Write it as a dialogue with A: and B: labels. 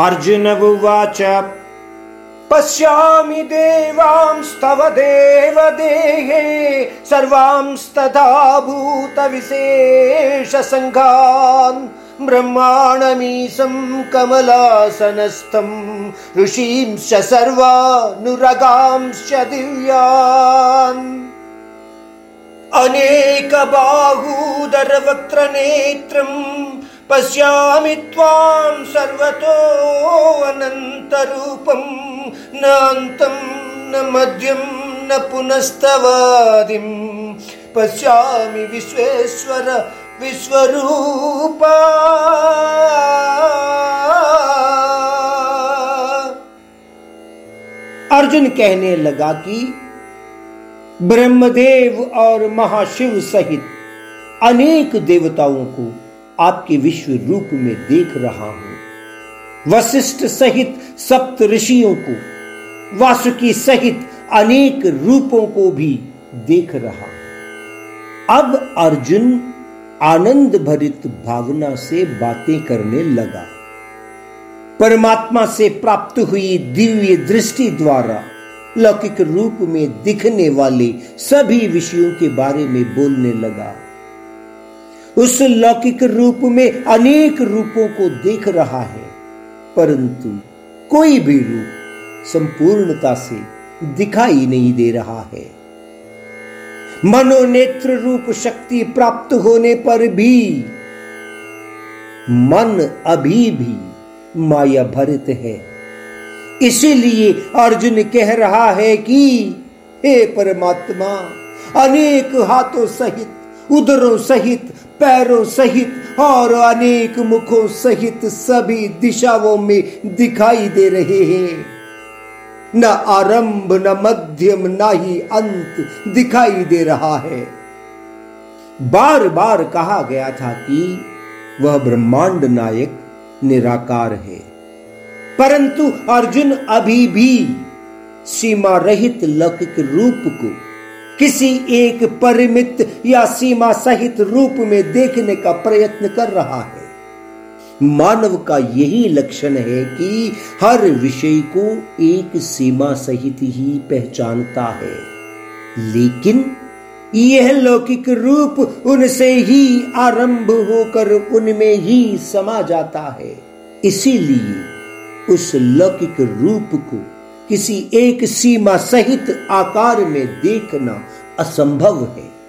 A: अर्जुन उवाच पश्यामि देवांस्तव देवदेहे सर्वांस्तथा भूतविशेषसङ्घान् ब्रह्माणमीशं कमलासनस्थम् ऋषींश्च सर्वानुरगांश्च दिव्यान् अनेकबाहूदरवक्त्रनेत्रम् पश्यामि त्वां सर्वतोऽनन्तरूपम् नान्तं न मध्यं, न पुनस्तवादिम् पश्यामि विश्वेश्वर विश्वरूपा। अर्जुन कहने लगा कि ब्रह्मदेव और महाशिव सहित अनेक देवताओं को आपके विश्व रूप में देख रहा हूँ। वशिष्ठ सहित सप्त ऋषियों को, वासुकी सहित अनेक रूपों को भी देख रहा हूँ। अब अर्जुन आनंद भरित भावना से बातें करने लगा। परमात्मा से प्राप्त हुई दिव्य दृष्टि द्वारा लौकिक रूप में दिखने वाले सभी विषयों के बारे में बोलने लगा। उस लौकिक रूप में अनेक रूपों को देख रहा है, परंतु कोई भी रूप संपूर्णता से दिखाई नहीं दे रहा है। मनोनेत्र रूप शक्ति प्राप्त होने पर भी, मन अभी भी माया भरित है। इसीलिए अर्जुन कह रहा है कि, हे परमात्मा, अनेक हाथों सहित, उदरों सहित, पैरों सहित और अनेक मुखों सहित सभी दिशाओं में दिखाई दे रहे हैं। न आरंभ, न मध्यम, न ही अंत दिखाई दे रहा है। बार बार कहा गया था कि वह ब्रह्मांड नायक निराकार है। परंतु अर्जुन अभी भी सीमा रहित लौकिक रूप को किसी एक परिमित या सीमा सहित रूप में देखने का प्रयत्न कर रहा है। मानव का यही लक्षण है कि हर विषय को एक सीमा सहित ही पहचानता है। लेकिन यह लौकिक रूप उनसे ही आरंभ होकर उनमें ही समा जाता है। इसीलिए उस लौकिक रूप को किसी एक सीमा सहित आकार में देखना असंभव है।